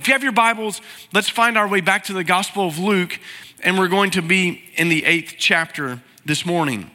If you have your Bibles, let's find our way back to the Gospel of Luke, and we're going to be in the eighth chapter this morning.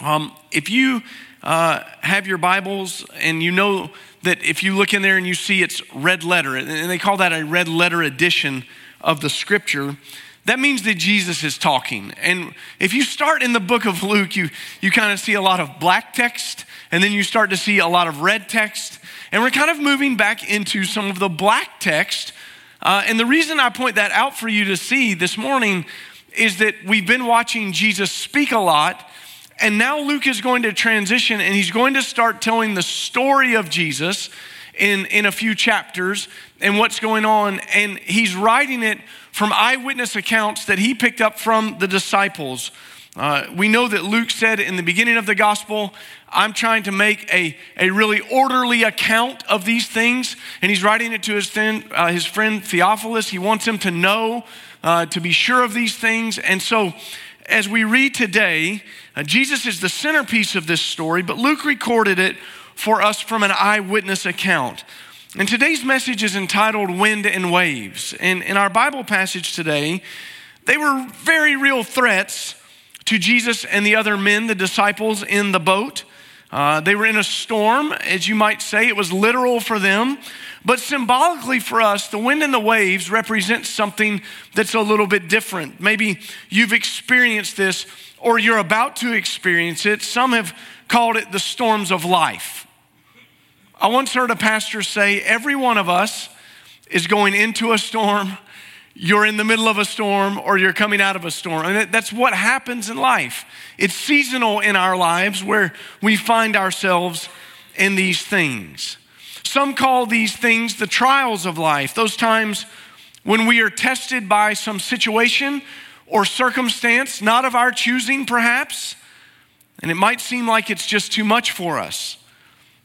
Um, if you uh, have your Bibles and you know that if you look in there and you see it's red letter, and they call that a red letter edition of the scripture, that means that Jesus is talking. And if you start in the book of Luke, you, you kind of see a lot of black text, and then you start to see a lot of red text. And we're kind of moving back into some of the black text. Uh, and the reason I point that out for you to see this morning is that we've been watching Jesus speak a lot. And now Luke is going to transition and he's going to start telling the story of Jesus in, in a few chapters and what's going on. And he's writing it from eyewitness accounts that he picked up from the disciples. Uh, we know that Luke said in the beginning of the gospel, I'm trying to make a, a really orderly account of these things. And he's writing it to his, friend, uh, his friend Theophilus. He wants him to know, uh, to be sure of these things. And so, as we read today, uh, Jesus is the centerpiece of this story, but Luke recorded it for us from an eyewitness account. And today's message is entitled Wind and Waves. And in our Bible passage today, they were very real threats to Jesus and the other men, the disciples in the boat. Uh, they were in a storm, as you might say. It was literal for them. But symbolically for us, the wind and the waves represent something that's a little bit different. Maybe you've experienced this or you're about to experience it. Some have called it the storms of life. I once heard a pastor say, Every one of us is going into a storm you're in the middle of a storm or you're coming out of a storm. And that's what happens in life. It's seasonal in our lives where we find ourselves in these things. Some call these things the trials of life, those times when we are tested by some situation or circumstance, not of our choosing, perhaps. And it might seem like it's just too much for us.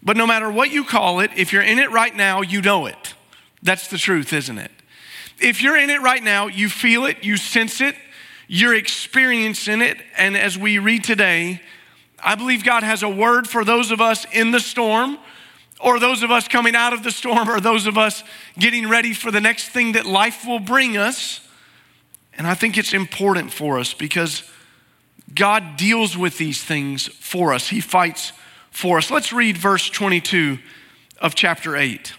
But no matter what you call it, if you're in it right now, you know it. That's the truth, isn't it? If you're in it right now, you feel it, you sense it, you're experiencing it. And as we read today, I believe God has a word for those of us in the storm, or those of us coming out of the storm, or those of us getting ready for the next thing that life will bring us. And I think it's important for us because God deals with these things for us, He fights for us. Let's read verse 22 of chapter 8.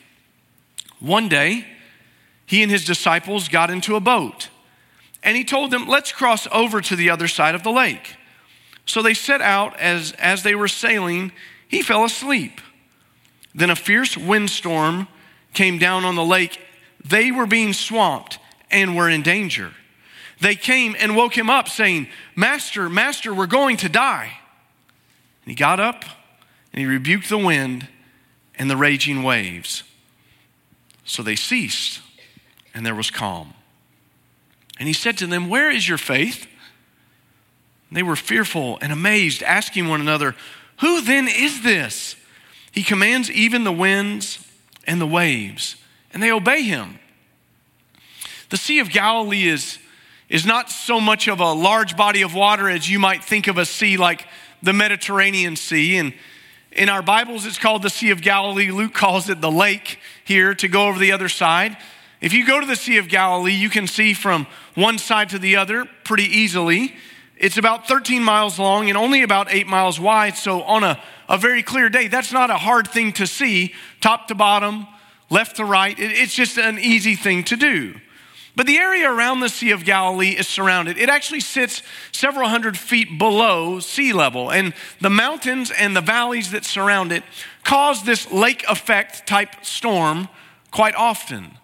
One day, he and his disciples got into a boat. And he told them, Let's cross over to the other side of the lake. So they set out. As, as they were sailing, he fell asleep. Then a fierce windstorm came down on the lake. They were being swamped and were in danger. They came and woke him up, saying, Master, Master, we're going to die. And he got up and he rebuked the wind and the raging waves. So they ceased and there was calm. And he said to them, Where is your faith? And they were fearful and amazed, asking one another, Who then is this? He commands even the winds and the waves, and they obey him. The Sea of Galilee is, is not so much of a large body of water as you might think of a sea like the Mediterranean Sea. And in our Bibles, it's called the Sea of Galilee. Luke calls it the lake here to go over the other side. If you go to the Sea of Galilee, you can see from one side to the other pretty easily. It's about 13 miles long and only about eight miles wide. So, on a, a very clear day, that's not a hard thing to see, top to bottom, left to right. It, it's just an easy thing to do. But the area around the Sea of Galilee is surrounded. It actually sits several hundred feet below sea level. And the mountains and the valleys that surround it cause this lake effect type storm quite often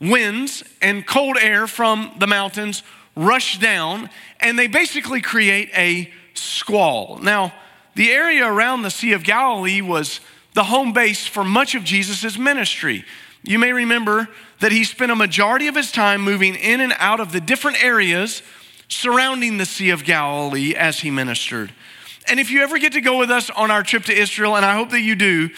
winds and cold air from the mountains rush down, and they basically create a squall. Now, the area around the Sea of Galilee was the home base for much of Jesus' ministry. You may remember that he spent a majority of his time moving in and out of the different areas surrounding the Sea of Galilee as he ministered. And if you ever get to go with us on our trip to Israel, and I hope that you do,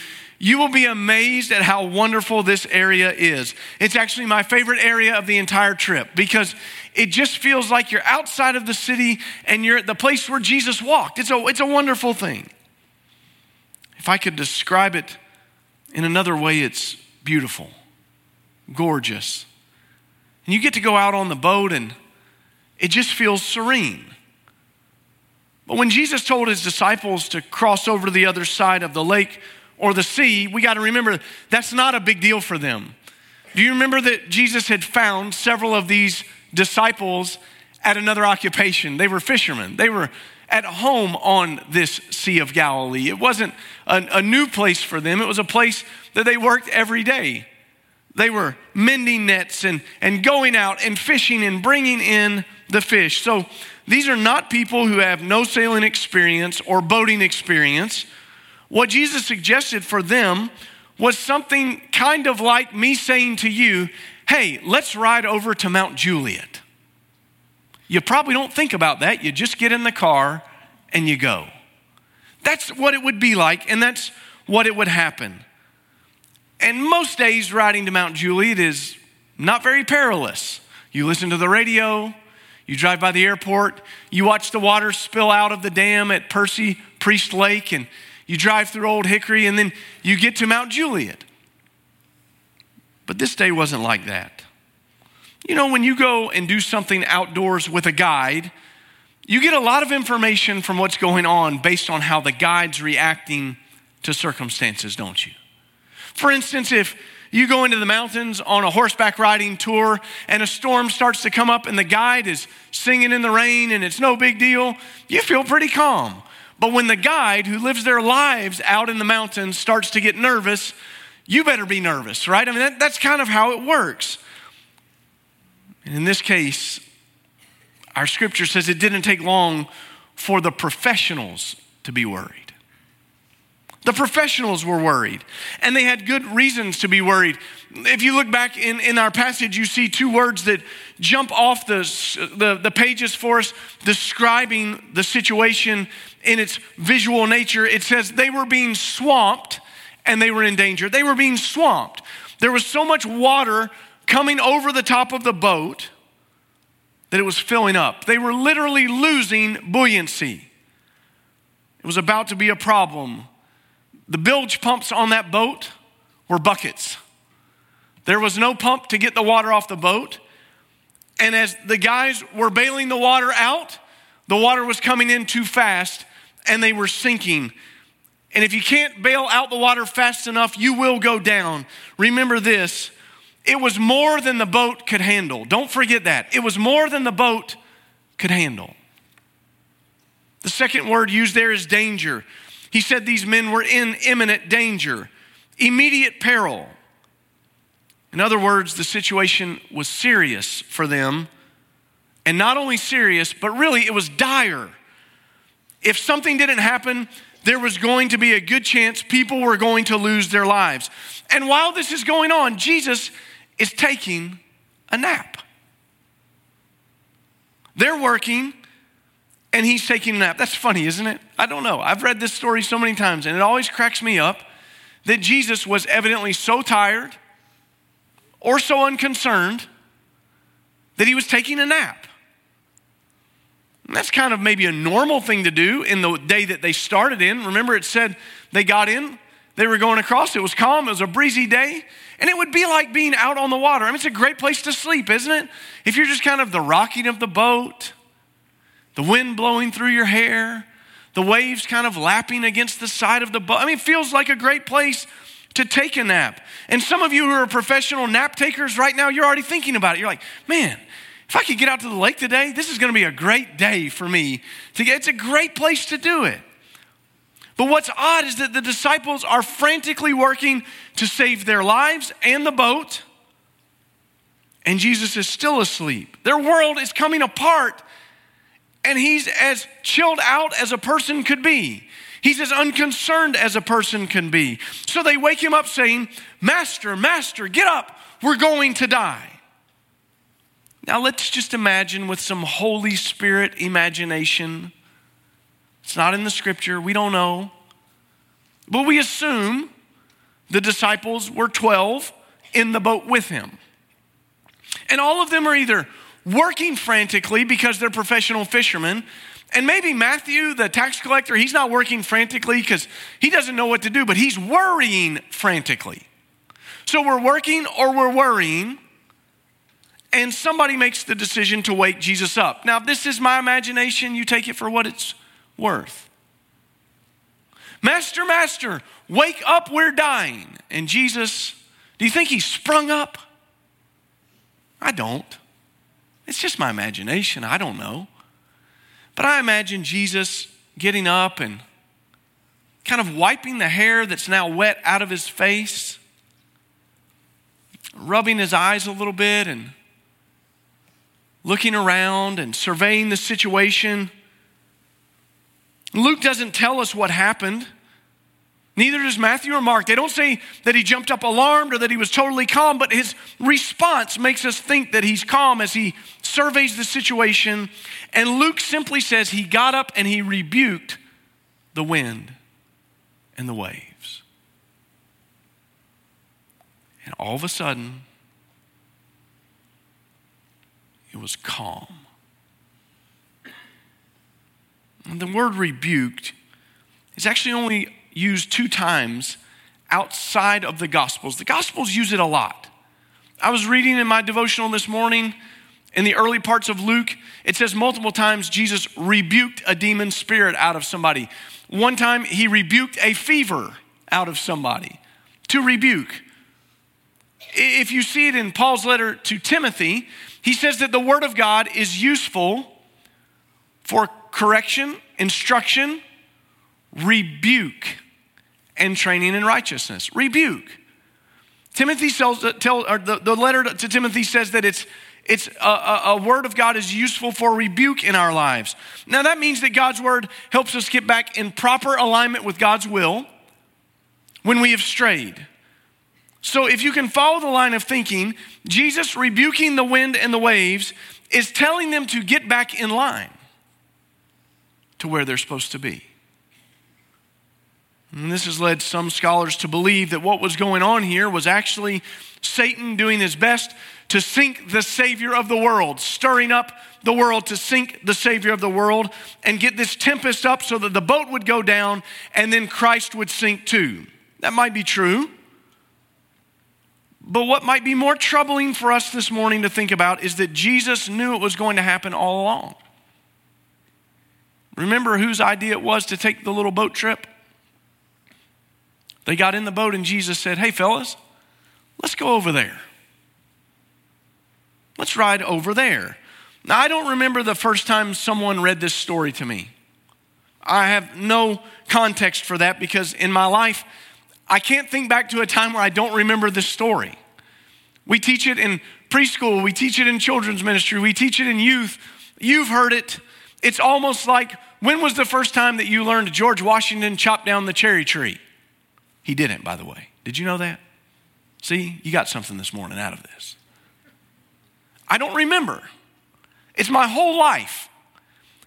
you will be amazed at how wonderful this area is. It's actually my favorite area of the entire trip because it just feels like you're outside of the city and you're at the place where Jesus walked. It's a, it's a wonderful thing. If I could describe it in another way, it's beautiful. gorgeous. And you get to go out on the boat and it just feels serene. But when Jesus told his disciples to cross over to the other side of the lake or the sea, we got to remember that's not a big deal for them. Do you remember that Jesus had found several of these disciples at another occupation? They were fishermen. They were at home on this Sea of Galilee. It wasn't a, a, new place for them, it was a place that they worked every day. They were mending nets and, and going out and fishing and bringing in the fish. So these are not people who have no sailing experience or boating experience. What Jesus suggested for them was something kind of like me saying to you, hey, let's ride over to Mount Juliet. You probably don't think about that. You just get in the car and you go. That's what it would be like, and that's what it would happen. And most days, riding to Mount Juliet is not very perilous. You listen to the radio, you drive by the airport, you watch the water spill out of the dam at Percy Priest Lake, and you drive through Old Hickory, and then you get to Mount Juliet. But this day wasn't like that. You know, when you go and do something outdoors with a guide, you get a lot of information from what's going on based on how the guide's reacting to circumstances, don't you? For instance, if you go into the mountains on a horseback riding tour and a storm starts to come up and the guide is singing in the rain and it's no big deal, you feel pretty calm. But when the guide who lives their lives out in the mountains starts to get nervous, you better be nervous, right? I mean, that, that's kind of how it works. And in this case, our scripture says it didn't take long for the professionals to be worried. The professionals were worried, and they had good reasons to be worried. If you look back in, in our passage, you see two words that jump off the, the, the pages for us, describing the situation in its visual nature. It says they were being swamped and they were in danger. They were being swamped. There was so much water coming over the top of the boat that it was filling up. They were literally losing buoyancy. It was about to be a problem the bilge pumps on that boat were buckets. There was no pump to get the water off the boat. And as the guys were bailing the water out, the water was coming in too fast and they were sinking. And if you can't bail out the water fast enough, you will go down. Remember this it was more than the boat could handle. Don't forget that. It was more than the boat could handle. The second word used there is danger. He said these men were in imminent danger, immediate peril. In other words, the situation was serious for them. And not only serious, but really it was dire. If something didn't happen, there was going to be a good chance people were going to lose their lives. And while this is going on, Jesus is taking a nap. They're working, and he's taking a nap. That's funny, isn't it? I don't know. I've read this story so many times, and it always cracks me up that Jesus was evidently so tired or so unconcerned that he was taking a nap. And that's kind of maybe a normal thing to do in the day that they started in. Remember, it said they got in, they were going across, it was calm, it was a breezy day, and it would be like being out on the water. I mean, it's a great place to sleep, isn't it? If you're just kind of the rocking of the boat, the wind blowing through your hair, the waves kind of lapping against the side of the boat. I mean, it feels like a great place to take a nap. And some of you who are professional nap takers right now, you're already thinking about it. You're like, man, if I could get out to the lake today, this is going to be a great day for me to get. It's a great place to do it. But what's odd is that the disciples are frantically working to save their lives and the boat, and Jesus is still asleep. Their world is coming apart and he's as chilled out as a person could be. He's as unconcerned as a person can be. So they wake him up saying, Master, Master, get up. We're going to die. Now let's just imagine with some Holy Spirit imagination. It's not in the scripture, we don't know. But we assume the disciples were 12 in the boat with him. And all of them are either working frantically because they're professional fishermen. And maybe Matthew, the tax collector, he's not working frantically because he doesn't know what to do, but he's worrying frantically. So we're working or we're worrying, and somebody makes the decision to wake Jesus up. Now, if this is my imagination, you take it for what it's worth. Master, Master, wake up, we're dying. And Jesus, do you think he sprung up? I don't. It's just my imagination. I don't know. But I imagine Jesus getting up and kind of wiping the hair that's now wet out of his face, rubbing his eyes a little bit, and looking around and surveying the situation. Luke doesn't tell us what happened. Neither does Matthew or Mark. They don't say that he jumped up alarmed or that he was totally calm, but his response makes us think that he's calm as he surveys the situation. And Luke simply says he got up and he rebuked the wind and the waves. And all of a sudden, it was calm. And the word rebuked is actually only used two times outside of the Gospels. The Gospels use it a lot. I was reading in my devotional this morning in the early parts of Luke, it says multiple times Jesus rebuked a demon spirit out of somebody. One time he rebuked a fever out of somebody. To rebuke. If you see it in Paul's letter to Timothy, he says that the Word of God is useful for correction, instruction, rebuke, and training in righteousness. Rebuke. Timothy tells, uh, tell, the, the letter to Timothy says that it's, it's a, a, a, word of God is useful for rebuke in our lives. Now that means that God's word helps us get back in proper alignment with God's will when we have strayed. So, if you can follow the line of thinking, Jesus rebuking the wind and the waves is telling them to get back in line to where they're supposed to be. And this has led some scholars to believe that what was going on here was actually Satan doing his best to sink the Savior of the world, stirring up the world to sink the Savior of the world and get this tempest up so that the boat would go down and then Christ would sink too. That might be true. But what might be more troubling for us this morning to think about is that Jesus knew it was going to happen all along. Remember whose idea it was to take the little boat trip? They got in the boat and Jesus said, Hey, fellas, let's go over there. Let's ride over there. Now, I don't remember the first time someone read this story to me. I have no context for that because in my life, I can't think back to a time where I don't remember this story. We teach it in preschool, we teach it in children's ministry, we teach it in youth. You've heard it. It's almost like when was the first time that you learned George Washington chopped down the cherry tree? He didn't, by the way. Did you know that? See, you got something this morning out of this. I don't remember. It's my whole life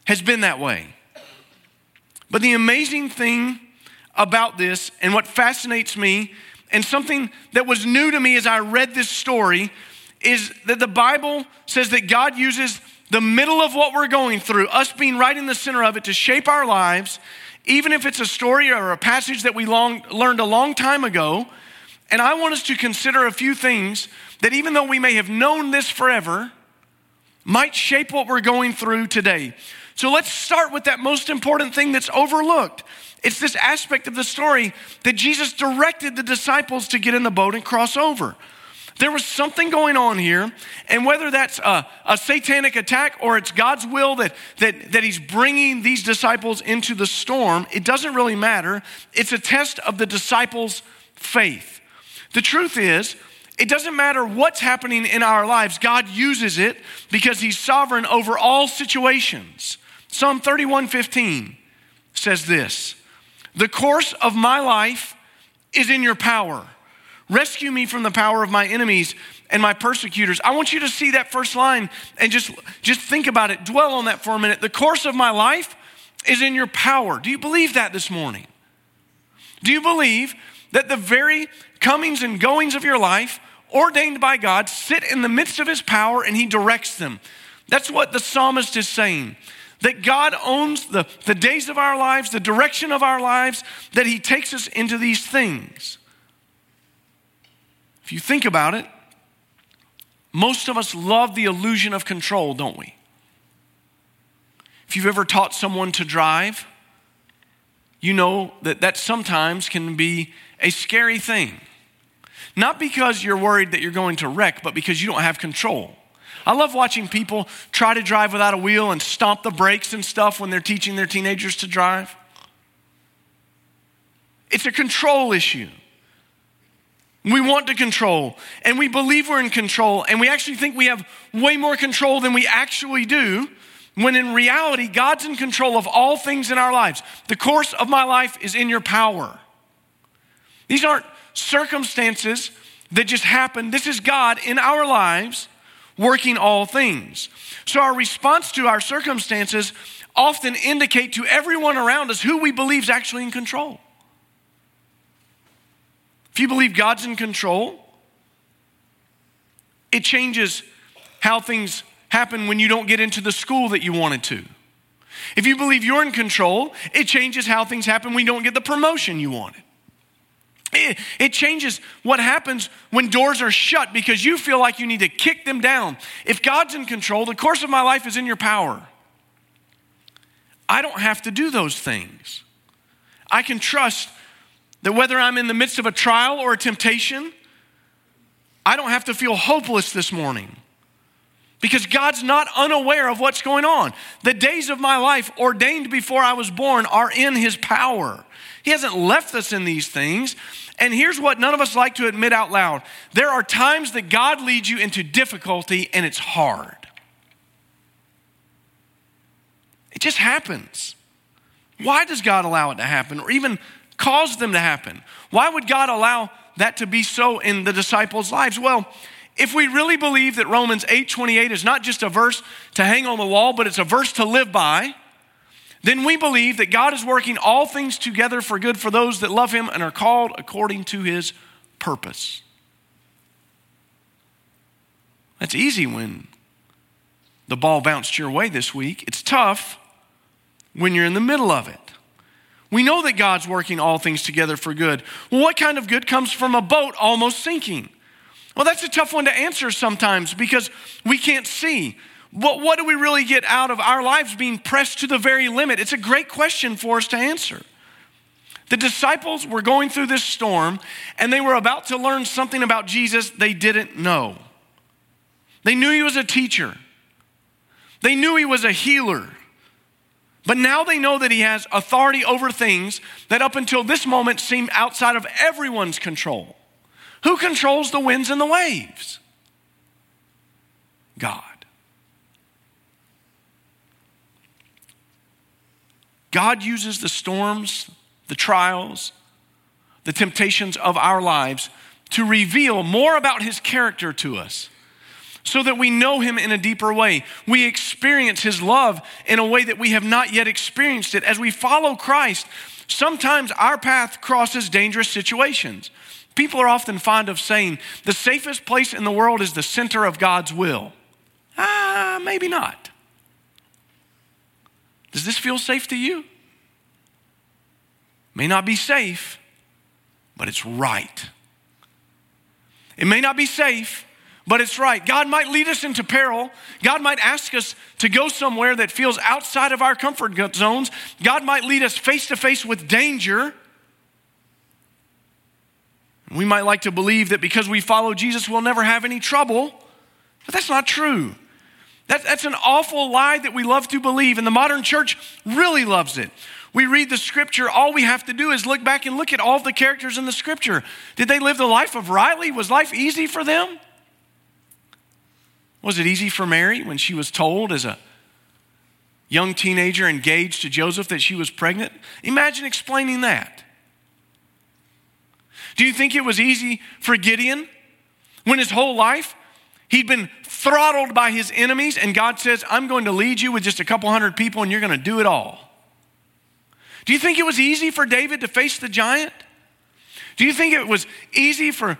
has been that way. But the amazing thing about this and what fascinates me, and something that was new to me as I read this story, is that the Bible says that God uses the middle of what we're going through, us being right in the center of it, to shape our lives, even if it's a story or a passage that we long, learned a long time ago. And I want us to consider a few things that, even though we may have known this forever, might shape what we're going through today. So let's start with that most important thing that's overlooked. It's this aspect of the story that Jesus directed the disciples to get in the boat and cross over. There was something going on here, and whether that's a, a, satanic attack or it's God's will that, that, that He's bringing these disciples into the storm, it doesn't really matter. It's a test of the disciples' faith. The truth is, it doesn't matter what's happening in our lives, God uses it because He's sovereign over all situations. Psalm 31 15 says this The course of my life is in your power. Rescue me from the power of my enemies and my persecutors. I want you to see that first line and just, just think about it. Dwell on that for a minute. The course of my life is in your power. Do you believe that this morning? Do you believe that the very comings and goings of your life, ordained by God, sit in the midst of his power and he directs them? That's what the psalmist is saying that God owns the, the days of our lives, the direction of our lives, that He takes us into these things. If you think about it, most of us love the illusion of control, don't we? If you've ever taught someone to drive, you know that that sometimes can be a scary thing. Not because you're worried that you're going to wreck, but because you don't have control. I love watching people try to drive without a wheel and stomp the brakes and stuff when they're teaching their teenagers to drive. It's a control issue. We want to control, and we believe we're in control, and we actually think we have way more control than we actually do, when in reality, God's in control of all things in our lives. The course of my life is in your power. These aren't circumstances that just happen, this is God in our lives working all things. So our response to our circumstances often indicate to everyone around us who we believe is actually in control. If you believe God's in control, it changes how things happen when you don't get into the school that you wanted to. If you believe you're in control, it changes how things happen when you don't get the promotion you wanted. It, it, changes what happens when doors are shut because you feel like you need to kick them down. If God's in control, the course of my life is in your power. I don't have to do those things. I can trust that whether I'm in the midst of a trial or a temptation, I don't have to feel hopeless this morning because God's not unaware of what's going on. The days of my life ordained before I was born are in His power. He hasn't left us in these things. And here's what none of us like to admit out loud there are times that God leads you into difficulty and it's hard. It just happens. Why does God allow it to happen or even cause them to happen? Why would God allow that to be so in the disciples' lives? Well, if we really believe that Romans 8:28 is not just a verse to hang on the wall, but it's a verse to live by, then we believe that God is working all things together for good for those that love him and are called according to his purpose. That's easy when the ball bounced your way this week. It's tough when you're in the middle of it. We know that God's working all things together for good. Well, what kind of good comes from a boat almost sinking? Well, that's a tough one to answer sometimes because we can't see. What, what do we really get out of our lives being pressed to the very limit? It's a great question for us to answer. The disciples were going through this storm and they were about to learn something about Jesus they didn't know. They knew he was a teacher, they knew he was a healer. But now they know that he has authority over things that up until this moment seemed outside of everyone's control. Who controls the winds and the waves? God. God uses the storms, the trials, the temptations of our lives to reveal more about his character to us so that we know him in a deeper way. We experience his love in a way that we have not yet experienced it. As we follow Christ, sometimes our path crosses dangerous situations. People are often fond of saying the safest place in the world is the center of God's will. Ah, maybe not. Does this feel safe to you? May not be safe, but it's right. It may not be safe, but it's right. God might lead us into peril. God might ask us to go somewhere that feels outside of our comfort zones. God might lead us face to face with danger. We might like to believe that because we follow Jesus, we'll never have any trouble, but that's not true. That, that's an awful lie that we love to believe, and the modern church really loves it. We read the scripture, all we have to do is look back and look at all the characters in the scripture. Did they live the life of Riley? Was life easy for them? Was it easy for Mary when she was told as a young teenager engaged to Joseph that she was pregnant? Imagine explaining that. Do you think it was easy for Gideon when his whole life He'd been throttled by his enemies, and God says, I'm going to lead you with just a couple hundred people, and you're going to do it all. Do you think it was easy for David to face the giant? Do you think it was easy for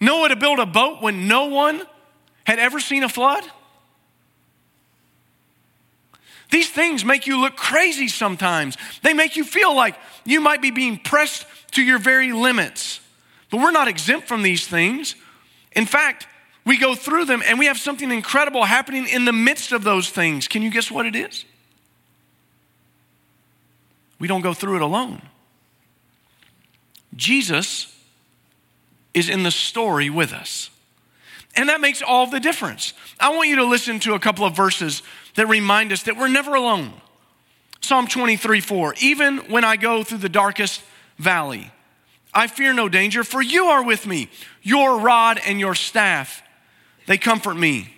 Noah to build a boat when no one had ever seen a flood? These things make you look crazy sometimes. They make you feel like you might be being pressed to your very limits. But we're not exempt from these things. In fact, we go through them and we have something incredible happening in the midst of those things. Can you guess what it is? We don't go through it alone. Jesus is in the story with us. And that makes all the difference. I want you to listen to a couple of verses that remind us that we're never alone. Psalm 23 4. Even when I go through the darkest valley, I fear no danger, for you are with me. Your rod and your staff, they comfort me.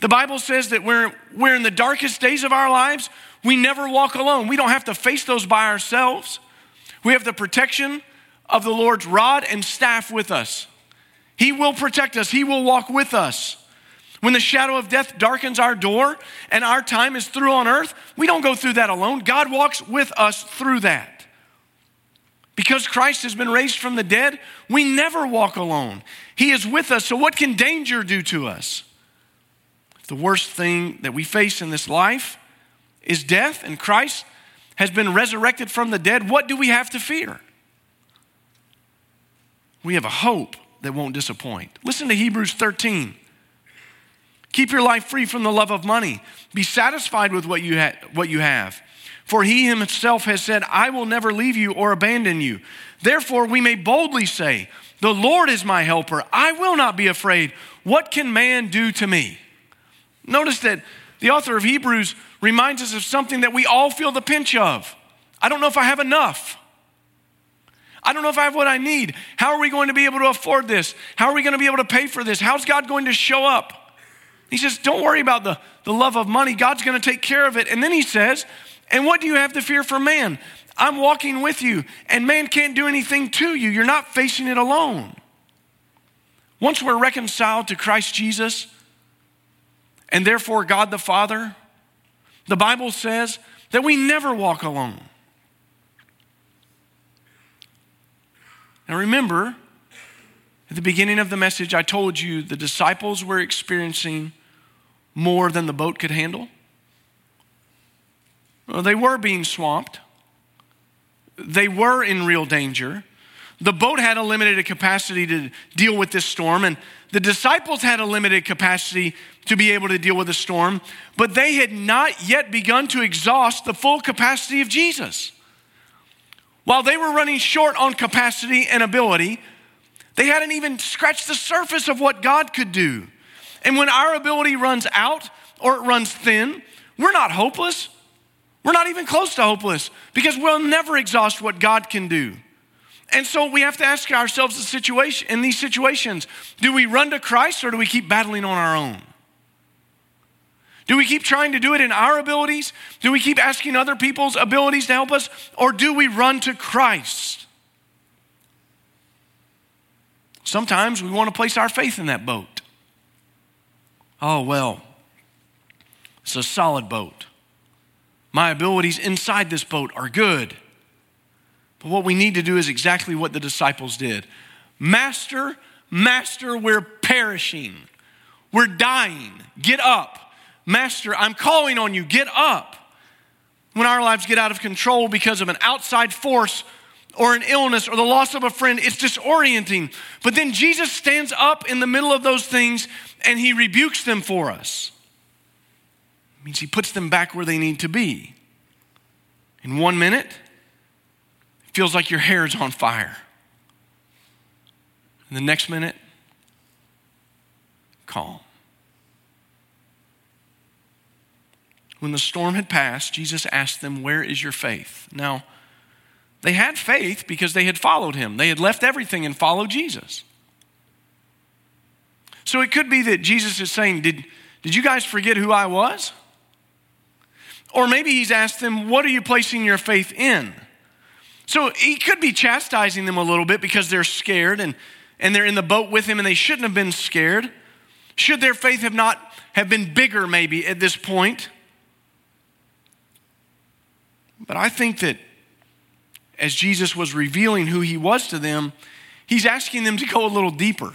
The Bible says that we're, we're in the darkest days of our lives, we never walk alone. We don't have to face those by ourselves. We have the protection of the Lord's rod and staff with us. He will protect us, He will walk with us. When the shadow of death darkens our door and our time is through on earth, we don't go through that alone. God walks with us through that. Because Christ has been raised from the dead, we never walk alone. He is with us. So, what can danger do to us? If the worst thing that we face in this life is death and Christ has been resurrected from the dead, what do we have to fear? We have a hope that won't disappoint. Listen to Hebrews 13. Keep your life free from the love of money. Be satisfied with what you, ha- what you have. For he himself has said, I will never leave you or abandon you. Therefore, we may boldly say, The Lord is my helper. I will not be afraid. What can man do to me? Notice that the author of Hebrews reminds us of something that we all feel the pinch of. I don't know if I have enough. I don't know if I have what I need. How are we going to be able to afford this? How are we going to be able to pay for this? How's God going to show up? He says, Don't worry about the, the love of money. God's going to take care of it. And then he says, And what do you have to fear for man? I'm walking with you, and man can't do anything to you. You're not facing it alone. Once we're reconciled to Christ Jesus, and therefore God the Father, the Bible says that we never walk alone. Now remember, at the beginning of the message, I told you the disciples were experiencing more than the boat could handle. Well, they were being swamped, they were in real danger. The boat had a limited capacity to deal with this storm, and the disciples had a limited capacity to be able to deal with the storm, but they had not yet begun to exhaust the full capacity of Jesus. While they were running short on capacity and ability, they hadn't even scratched the surface of what God could do. And when our ability runs out or it runs thin, we're not hopeless. We're not even close to hopeless because we'll never exhaust what God can do. And so we have to ask ourselves the situation in these situations, do we run to Christ or do we keep battling on our own? Do we keep trying to do it in our abilities? Do we keep asking other people's abilities to help us? Or do we run to Christ? Sometimes we want to place our faith in that boat. Oh, well, it's a solid boat. My abilities inside this boat are good. But what we need to do is exactly what the disciples did Master, Master, we're perishing. We're dying. Get up. Master, I'm calling on you. Get up. When our lives get out of control because of an outside force or an illness or the loss of a friend, it's disorienting. But then Jesus stands up in the middle of those things and he rebukes them for us. It means he puts them back where they need to be. In one minute, it feels like your hair is on fire. In the next minute, calm. When the storm had passed, Jesus asked them, Where is your faith? Now, they had faith because they had followed him. They had left everything and followed Jesus. So it could be that Jesus is saying, Did, did you guys forget who I was? Or maybe he's asked them, What are you placing your faith in? So he could be chastising them a little bit because they're scared and, and they're in the boat with him and they shouldn't have been scared. Should their faith have not have been bigger maybe at this point? But I think that as Jesus was revealing who he was to them, he's asking them to go a little deeper.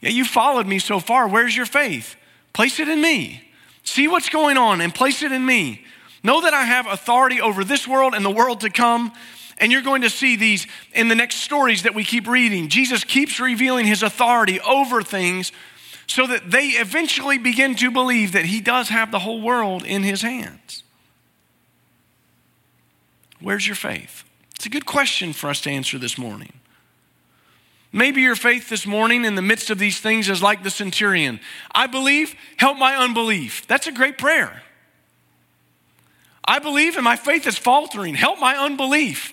Yeah, you followed me so far. Where's your faith? Place it in me. See what's going on and place it in me. Know that I have authority over this world and the world to come. And you're going to see these in the next stories that we keep reading. Jesus keeps revealing his authority over things so that they eventually begin to believe that he does have the whole world in his hands. Where's your faith? It's a good question for us to answer this morning. Maybe your faith this morning in the midst of these things is like the centurion. I believe, help my unbelief. That's a great prayer. I believe and my faith is faltering. Help my unbelief.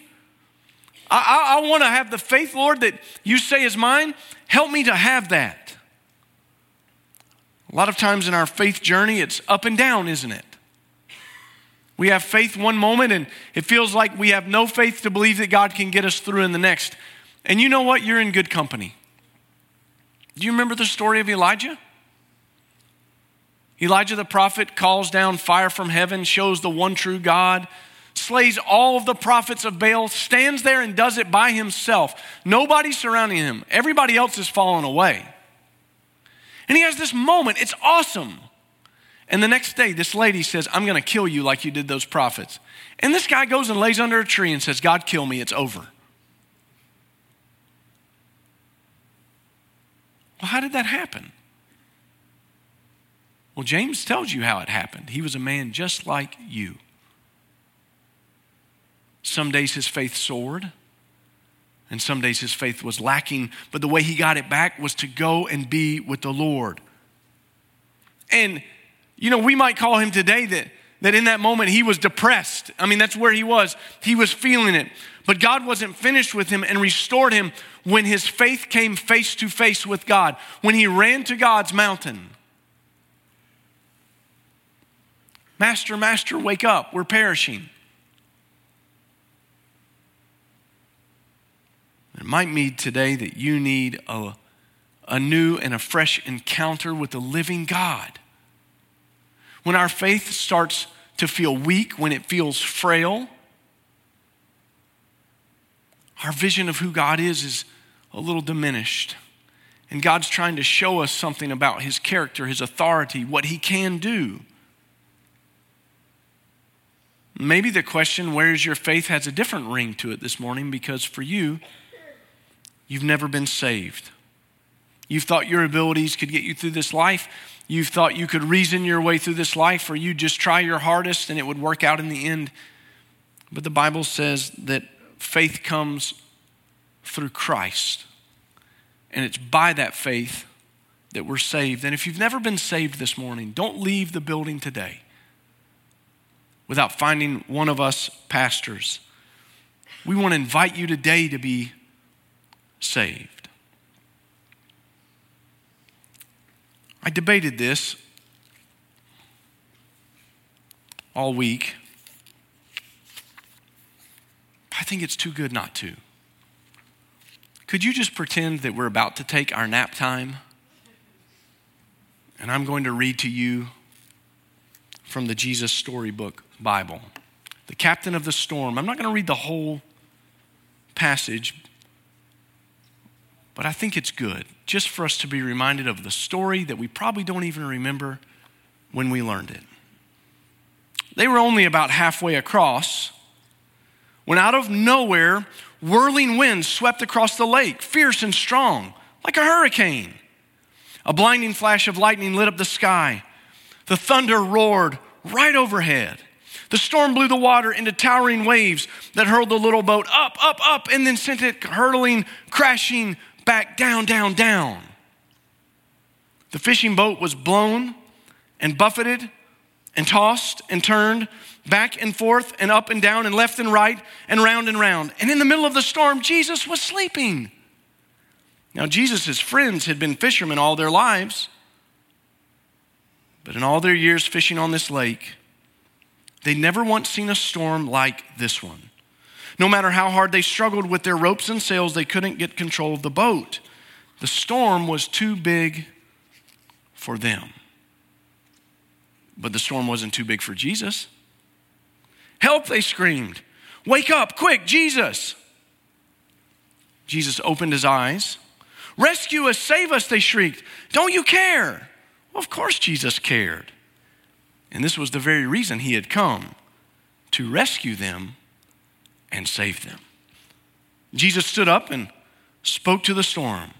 I, I, I want to have the faith, Lord, that you say is mine. Help me to have that. A lot of times in our faith journey, it's up and down, isn't it? We have faith one moment, and it feels like we have no faith to believe that God can get us through in the next. And you know what? You're in good company. Do you remember the story of Elijah? Elijah the prophet calls down fire from heaven, shows the one true God, slays all of the prophets of Baal, stands there and does it by himself. Nobody surrounding him, everybody else is fallen away. And he has this moment, it's awesome. And the next day, this lady says, I'm going to kill you like you did those prophets. And this guy goes and lays under a tree and says, God, kill me, it's over. Well, how did that happen? Well, James tells you how it happened. He was a man just like you. Some days his faith soared, and some days his faith was lacking, but the way he got it back was to go and be with the Lord. And, you know, we might call him today that, that in that moment he was depressed. I mean, that's where he was. He was feeling it. But God wasn't finished with him and restored him when his faith came face to face with God, when he ran to God's mountain. Master, Master, wake up, we're perishing. It might mean today that you need a, a new and a fresh encounter with the living God. When our faith starts to feel weak, when it feels frail, our vision of who God is is a little diminished. And God's trying to show us something about His character, His authority, what He can do. Maybe the question, where's your faith, has a different ring to it this morning because for you, you've never been saved. You've thought your abilities could get you through this life. You've thought you could reason your way through this life, or you just try your hardest and it would work out in the end. But the Bible says that faith comes through Christ. And it's by that faith that we're saved. And if you've never been saved this morning, don't leave the building today without finding one of us pastors. We want to invite you today to be saved. I debated this all week. I think it's too good not to. Could you just pretend that we're about to take our nap time? And I'm going to read to you from the Jesus Storybook Bible. The captain of the storm. I'm not going to read the whole passage, but I think it's good just for us to be reminded of the story that we probably don't even remember when we learned it. They were only about halfway across when out of nowhere Whirling winds swept across the lake, fierce and strong, like a hurricane. A blinding flash of lightning lit up the sky. The thunder roared right overhead. The storm blew the water into towering waves that hurled the little boat up, up, up, and then sent it hurtling, crashing back down, down, down. The fishing boat was blown and buffeted and tossed and turned back and forth and up and down and left and right and round and round. And in the middle of the storm, Jesus was sleeping. Now, Jesus' friends had been fishermen all their lives, but in all their years fishing on this lake, they'd never once seen a storm like this one. No matter how hard they struggled with their ropes and sails, they couldn't get control of the boat. The storm was too big for them. But the storm wasn't too big for Jesus. Help, they screamed. Wake up, quick, Jesus. Jesus opened his eyes. Rescue us, save us, they shrieked. Don't you care? Well, of course, Jesus cared. And this was the very reason he had come to rescue them and save them. Jesus stood up and spoke to the storm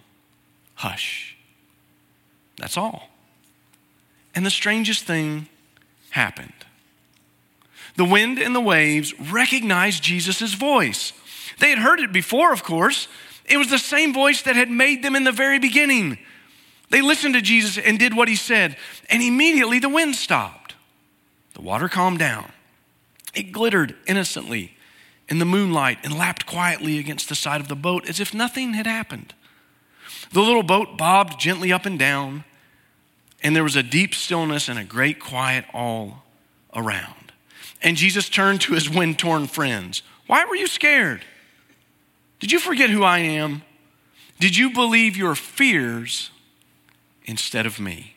Hush. That's all. And the strangest thing happened. The wind and the waves recognized Jesus' voice. They had heard it before, of course. It was the same voice that had made them in the very beginning. They listened to Jesus and did what he said, and immediately the wind stopped. The water calmed down. It glittered innocently in the moonlight and lapped quietly against the side of the boat as if nothing had happened. The little boat bobbed gently up and down, and there was a deep stillness and a great quiet all around. And Jesus turned to his wind torn friends. Why were you scared? Did you forget who I am? Did you believe your fears instead of me?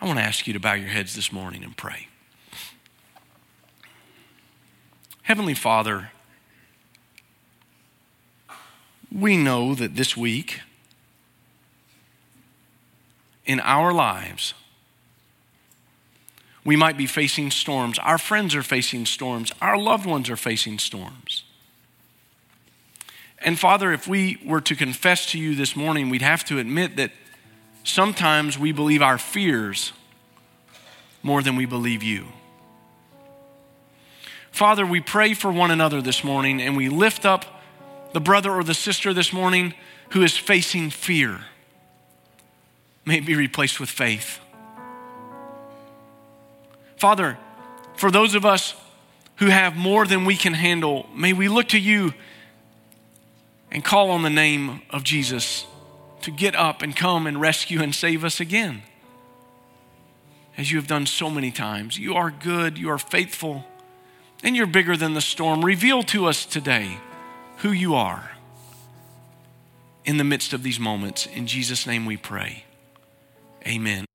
I want to ask you to bow your heads this morning and pray. Heavenly Father, we know that this week in our lives, we might be facing storms. Our friends are facing storms. Our loved ones are facing storms. And Father, if we were to confess to you this morning, we'd have to admit that sometimes we believe our fears more than we believe you. Father, we pray for one another this morning and we lift up the brother or the sister this morning who is facing fear. May it be replaced with faith. Father, for those of us who have more than we can handle, may we look to you and call on the name of Jesus to get up and come and rescue and save us again. As you have done so many times. You are good, you are faithful and you're bigger than the storm. Reveal to us today who you are in the midst of these moments. In Jesus' name we pray. Amen.